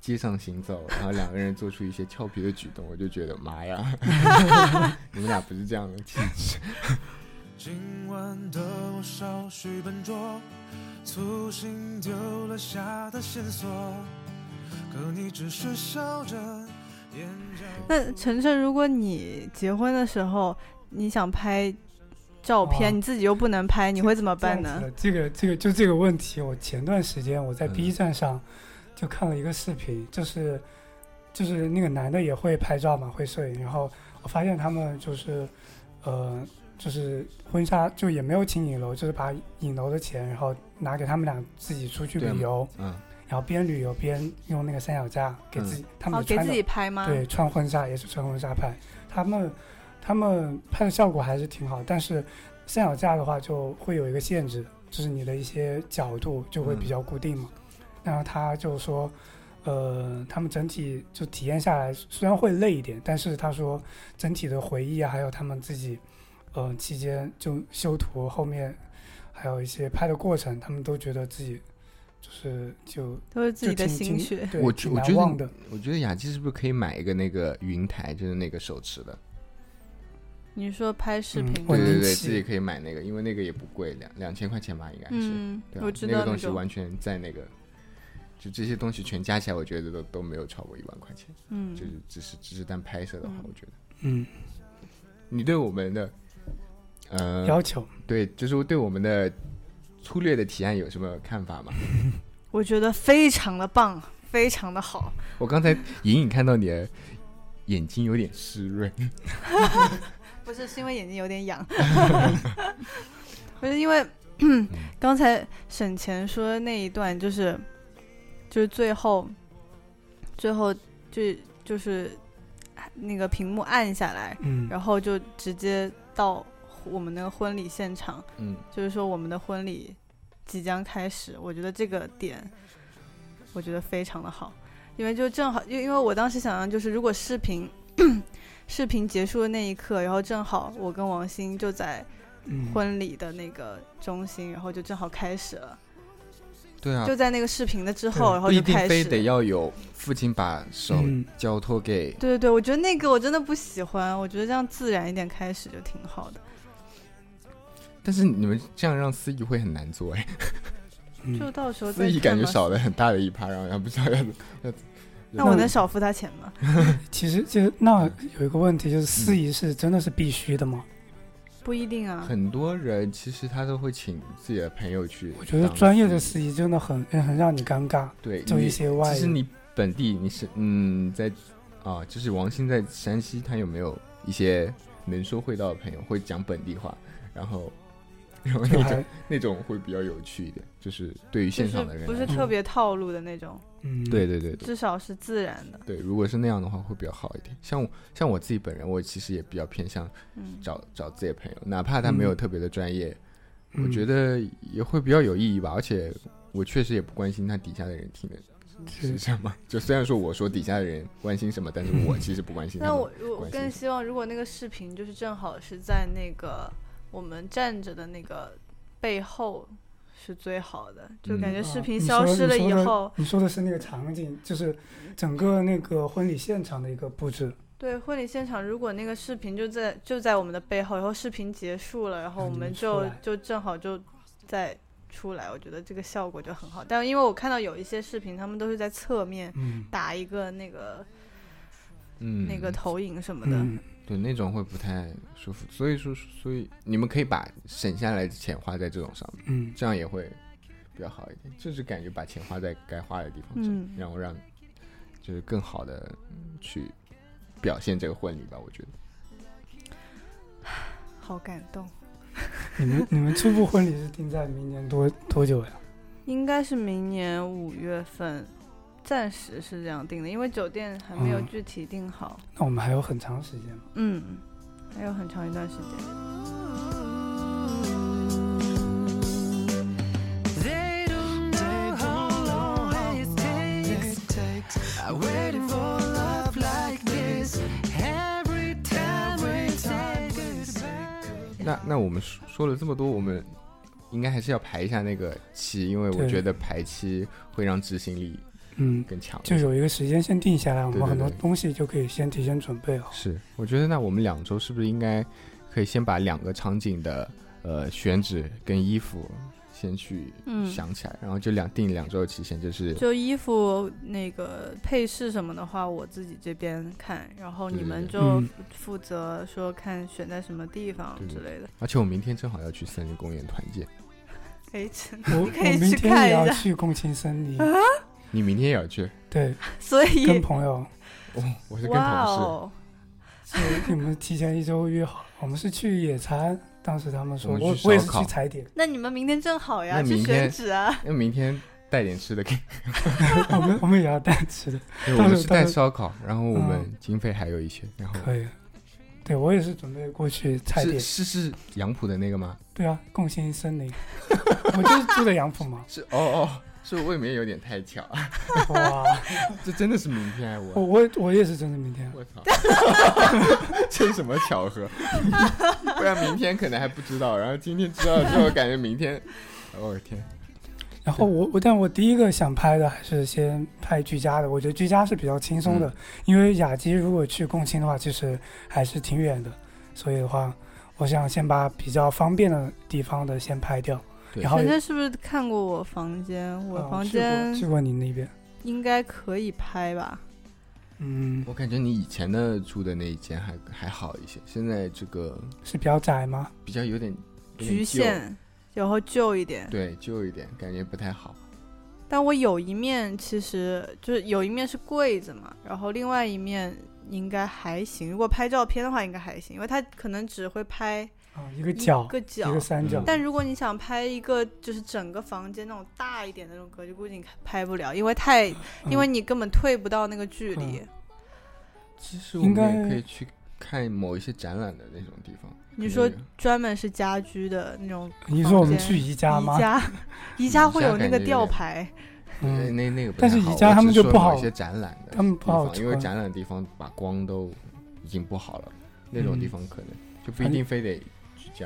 A: 街上行走，然后两个人做出一些俏皮的举动，我就觉得妈呀，你们俩不是这样的气质。今晚的我稍许笨拙，粗心丢了下的线索，可你只是笑着。
C: 那晨晨，如果你结婚的时候你想拍照片，你自己又不能拍，你会怎么办呢？
B: 这个这个就这个问题，我前段时间我在 B 站上。就看了一个视频，就是，就是那个男的也会拍照嘛，会摄影。然后我发现他们就是，呃，就是婚纱就也没有请影楼，就是把影楼的钱，然后拿给他们俩自己出去旅游。
A: 嗯。
B: 然后边旅游边用那个三脚架给自己，他们
C: 给自己拍吗？
B: 对，穿婚纱也是穿婚纱拍。他们他们拍的效果还是挺好，但是三脚架的话就会有一个限制，就是你的一些角度就会比较固定嘛。然后他就说，呃，他们整体就体验下来，虽然会累一点，但是他说整体的回忆啊，还有他们自己，呃，期间就修图后面，还有一些拍的过程，他们都觉得自己就是就
C: 都是自己的心血。
B: 对，
A: 我我觉
B: 得，
A: 我觉得雅琪是不是可以买一个那个云台，就是那个手持的？
C: 你说拍视频？
A: 对对对，自己可以买那个，因为那个也不贵，两两千块钱吧，应该是。
C: 嗯，我知
A: 道那个东西完全在那个。就这些东西全加起来，我觉得都都没有超过一万块钱。
C: 嗯，
A: 就是只是只是单拍摄的话，我觉得。
B: 嗯，
A: 你对我们的呃
B: 要求，
A: 对，就是对我们的粗略的提案有什么看法吗？
C: 我觉得非常的棒，非常的好。
A: 我刚才 隐隐看到你的眼睛有点湿润，
C: 不是，是因为眼睛有点痒。不是因为 刚才沈钱说的那一段，就是。就是最后，最后就就是那个屏幕暗下来，
B: 嗯，
C: 然后就直接到我们那个婚礼现场，
A: 嗯，
C: 就是说我们的婚礼即将开始。我觉得这个点，我觉得非常的好，因为就正好，因因为我当时想象就是，如果视频 视频结束的那一刻，然后正好我跟王鑫就在婚礼的那个中心，然后就正好开始了。
A: 对啊，
C: 就在那个视频的之后，然后就开
A: 始。非得要有父亲把手交托给。
C: 对对对，我觉得那个我真的不喜欢，我觉得这样自然一点开始就挺好的。
A: 但是你们这样让司仪会很难做哎。
C: 就到时候
A: 司仪感觉少了很大的一趴，然后不知道要要。
C: 那我能少付他钱吗？
B: 其实就那有一个问题，就是司仪是真的是必须的吗？
C: 不一定啊，
A: 很多人其实他都会请自己的朋友去。
B: 我觉得专业的司仪真的很很让你尴尬。
A: 对，
B: 就一些外。
A: 其实你本地你是嗯在啊，就是王鑫在山西，他有没有一些能说会道的朋友会讲本地话？然后 然后那种那种会比较有趣一点，就是对于现场的人
C: 不是特别套路的那种。
B: 嗯，
A: 对对对，
C: 至少是自然的。
A: 对，如果是那样的话，会比较好一点。像像我自己本人，我其实也比较偏向找找自己的朋友，哪怕他没有特别的专业，我觉得也会比较有意义吧。而且我确实也不关心他底下的人听的是什么。就虽然说我说底下的人关心什么，但是我其实不关心。
C: 那我我更希望，如果那个视频就是正好是在那个我们站着的那个背后。是最好的，就感觉视频消失了以后，
B: 你说的是那个场景，就是整个那个婚礼现场的一个布置。
C: 对，婚礼现场如果那个视频就在就在我们的背后，然后视频结束了，然后我们就就正好就再出来，我觉得这个效果就很好。但因为我看到有一些视频，他们都是在侧面打一个那个
A: 嗯
C: 那个投影什么的，
A: 对，那种会不太舒服。所以说，所以你们可以把省下来的钱花在这种上面，
B: 嗯，
A: 这样也会比较好一点。就是感觉把钱花在该花的地方上，然后让就是更好的去。表现这个婚礼吧，我觉得
C: 好感动。
B: 你们你们初步婚礼是定在明年多多久呀？
C: 应该是明年五月份，暂时是这样定的，因为酒店还没有具体定好。
B: 那我们还有很长时间吗？
C: 嗯，还有很长一段时间。
A: 那那我们说说了这么多，我们应该还是要排一下那个期，因为我觉得排期会让执行力
B: 嗯
A: 更强。
B: 就有一个时间先定下来，我们很多东西就可以先提前准备好。
A: 是，我觉得那我们两周是不是应该可以先把两个场景的呃选址跟衣服。先去想起来，然后就两定两周的期限，就是
C: 就衣服那个配饰什么的话，我自己这边看，然后你们就负责说看选在什么地方之类的。
A: 而且我明天正好要去森林公园团建，
C: 可以，
B: 我
C: 可以
B: 去看一下。要去共青森林，
A: 你明天也要去？
B: 对，
C: 所以
B: 跟朋友，
A: 哦，我是跟同
B: 事，所以你们提前一周约好，我们是去野餐。当时他们说，我我也是去踩点。
C: 那你们明天正好呀，去选址啊。
A: 那明天带点吃的给。
B: 我们我们也要带吃的。
A: 我们是带烧烤，然后我们经费还有一些，然后
B: 可以。对我也是准备过去踩点。
A: 是是杨浦的那个吗？
B: 对啊，共兴森林。我就是住在杨浦嘛。
A: 是哦哦。是未免有点太巧，哇！这真的是明天
B: 我我我也是真的明天，
A: 我操！这是什么巧合？不然明天可能还不知道，然后今天知道之后，感觉明天，我的天！
B: 然后我我但我第一个想拍的还是先拍居家的，我觉得居家是比较轻松的，因为雅集如果去共青的话，其实还是挺远的，所以的话，我想先把比较方便的地方的先拍掉。然后，
C: 晨是不是看过我房间？我房间
B: 去过你那边，
C: 应该可以拍吧？
B: 嗯，
A: 我感觉你以前的住的那一间还还好一些，现在这个
B: 是比较窄吗？
A: 比较有点
C: 局限，然后旧一点。
A: 对，旧一点，感觉不太好。
C: 但我有一面其实就是有一面是柜子嘛，然后另外一面应该还行。如果拍照片的话，应该还行，因为它可能只会拍。
B: 啊，一个角，
C: 一个角，
B: 一个三角。
C: 但如果你想拍一个就是整个房间那种大一点的那种格局，估计你拍不了，因为太，因为你根本退不到那个距离。
A: 其实我们也可以去看某一些展览的那种地方。
C: 你说专门是家居的那种？
B: 你说我们去宜家吗？
C: 宜家，宜家会有那个吊牌。
A: 嗯，那那个。
B: 但是宜家他们就不好。
A: 一些展览的，
B: 他们不好，
A: 因为展览的地方把光都已经不好了，那种地方可能就不一定非得。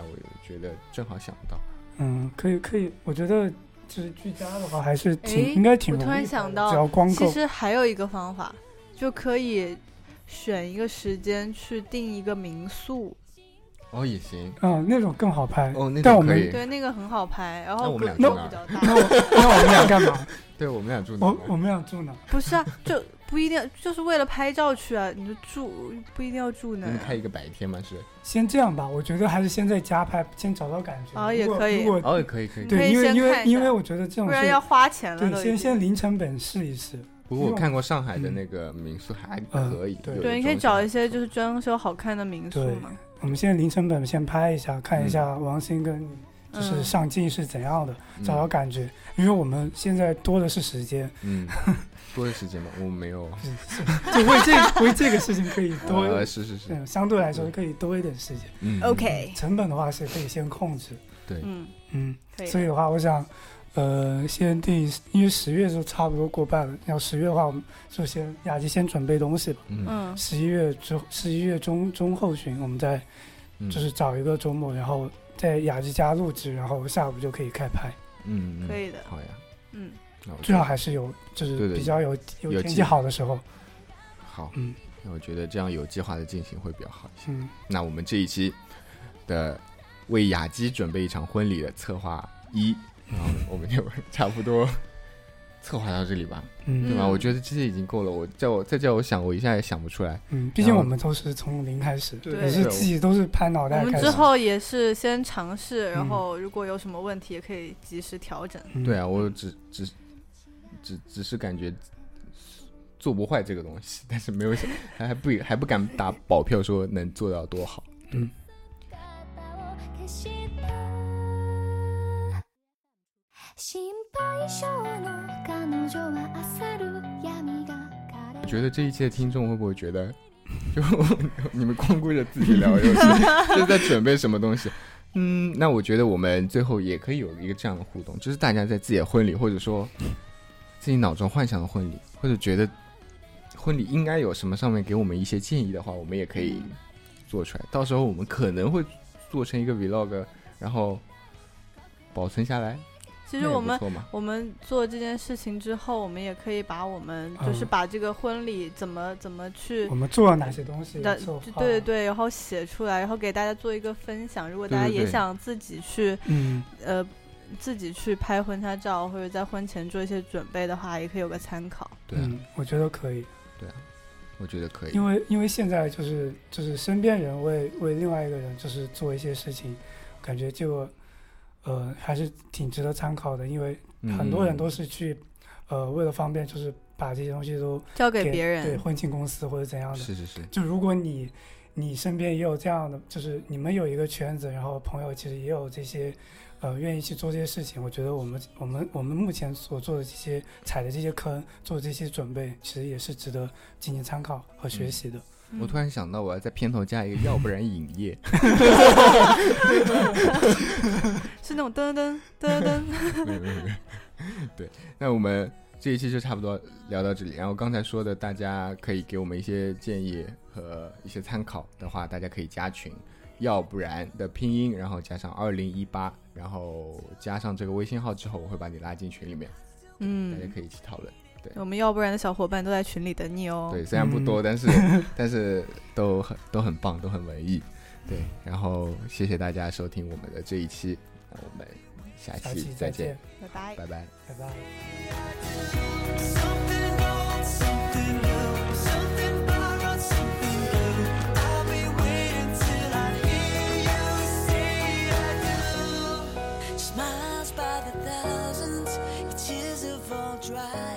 A: 我觉得正好想不到。
B: 嗯，可以可以，我觉得就是居家的话还是挺应该挺容易。
C: 我突然想到，
B: 只要光
C: 其实还有一个方法，就可以选一个时间去订一个民宿。
A: 哦，也行。
B: 嗯，那种更好拍。
A: 哦，那
B: 种可
A: 以。
C: 对，那个很好拍。然后
A: 我们俩
C: 住哪？
B: 那我那我们俩干嘛？
A: 对我们俩住哪？
B: 我我们俩住哪？
C: 不是啊，就。不一定就是为了拍照去啊，你就住不一定要住那。
A: 你开一个白天吗？是。
B: 先这样吧，我觉得还是先在家拍，先找到感觉。
C: 哦，也可以。
A: 哦，也可以可以。
B: 对，因为因为因为我觉得这种
C: 不然要花钱了。
B: 对，先先零成本试一试。
A: 不过我看过上海的那个民宿还可以。
B: 对
C: 对，你可以找一些就是装修好看的民宿嘛。
B: 我们现在零成本先拍一下，看一下王鑫跟就是上镜是怎样的，找到感觉。因为我们现在多的是时间。
A: 嗯。多的时间吧？我没有，
B: 就为这 为这个事情可以多，
A: 是是是，
B: 嗯，相对来说可以多一点时间。
A: 嗯
C: ，OK，
B: 成本的话是可以先控制。
A: 对，
C: 嗯
B: 嗯，所以的话，我想，呃，先定，因为十月就差不多过半了。要十月的话，我们就先雅集先准备东西吧。
A: 嗯，
B: 十一月之十一月中中后旬，我们再就是找一个周末，然后在雅集家录制，然后下午就可以开拍。
A: 嗯，
C: 可以的。
A: 好呀。
C: 嗯。
B: 最好还是有，就是比较有有天气好的时候。
A: 好，
B: 嗯，那
A: 我觉得这样有计划的进行会比较好一些。
B: 嗯，
A: 那我们这一期的为雅基准备一场婚礼的策划一，然后 我们就差不多策划到这里吧，
B: 嗯，
A: 对吧？我觉得这些已经够了。我叫我再叫我想，我一下也想不出来。
B: 嗯，毕竟我们都是从零开始，
C: 对
B: 也是自己都是拍脑袋
C: 我们。之后也是先尝试，然
B: 嗯
C: 后如果有什么问题也可以及时调整。
B: 嗯
A: 对啊，我只只只只是感觉做不坏这个东西，但是没有想还还不还不敢打保票说能做到多好。
B: 嗯，
D: 消した心配性の彼女は焦る闇が枯れ
A: 我觉得这一期的听众会不会觉得，就你们光顾着自己聊游戏，就是在准备什么东西？嗯，那我觉得我们最后也可以有一个这样的互动，就是大家在自己的婚礼，或者说 自己脑中幻想的婚礼，或者觉得婚礼应该有什么上面给我们一些建议的话，我们也可以做出来。到时候我们可能会做成一个 vlog，然后保存下来。
C: 其实我们我们做这件事情之后，我们也可以把我们就是
B: 嗯
C: 把这个婚礼怎么怎么去
B: 我们做了哪些东西？
C: 的，对对，对，然后写出来，然后给大家做一个分享。如果大家也想自己去
B: 嗯，
C: 呃自己去拍婚纱照，或者在婚前做一些准备的话，也可以有个参考。
A: 对啊，
B: 嗯，我觉得可以，对
A: 我觉得可以。
B: 因为因为现在就是就是身边人为为另外一个人就是做一些事情，感觉这个呃还是挺值得参考的，因为很多人都是去呃为了方便，就是把这些东西都
C: 交给别人对，
B: 婚庆公司或者怎样的。
A: 是是是，
B: 就如果你你身边也有这样的，就是你们有一个圈子，然后朋友其实也有这些，呃，愿意去做这些事情，我觉得我们我们我们目前所做的这些踩的这些坑，做这些准备，其实也是值得进行参考和学习的。
A: 我突然想到，我要在片头加一个，要不然影业。
C: 是那种噔噔噔噔。
A: 没有没有没有。对，那我们这一期就差不多聊到这里。然后刚才说的，大家可以给我们一些建议和一些参考的话，大家可以加群，要不然的拼音，然后加上二零一八，然后加上这个微信号之后，我会把你拉进群里面，嗯大家
C: 嗯，
A: 可以一起讨论。
C: 对我们要不然的小伙伴都在群里等你哦。
A: 对，虽然不多，
B: 嗯
A: 但是 但是都很都很棒，都很文艺。对，然后谢谢大家收听我们的这一期，那我们下
B: 下
A: 期
B: 期再
A: 见
B: 见，，
C: 拜拜。
A: 拜拜。
B: 拜拜。
E: The thousands, your tears have all dried.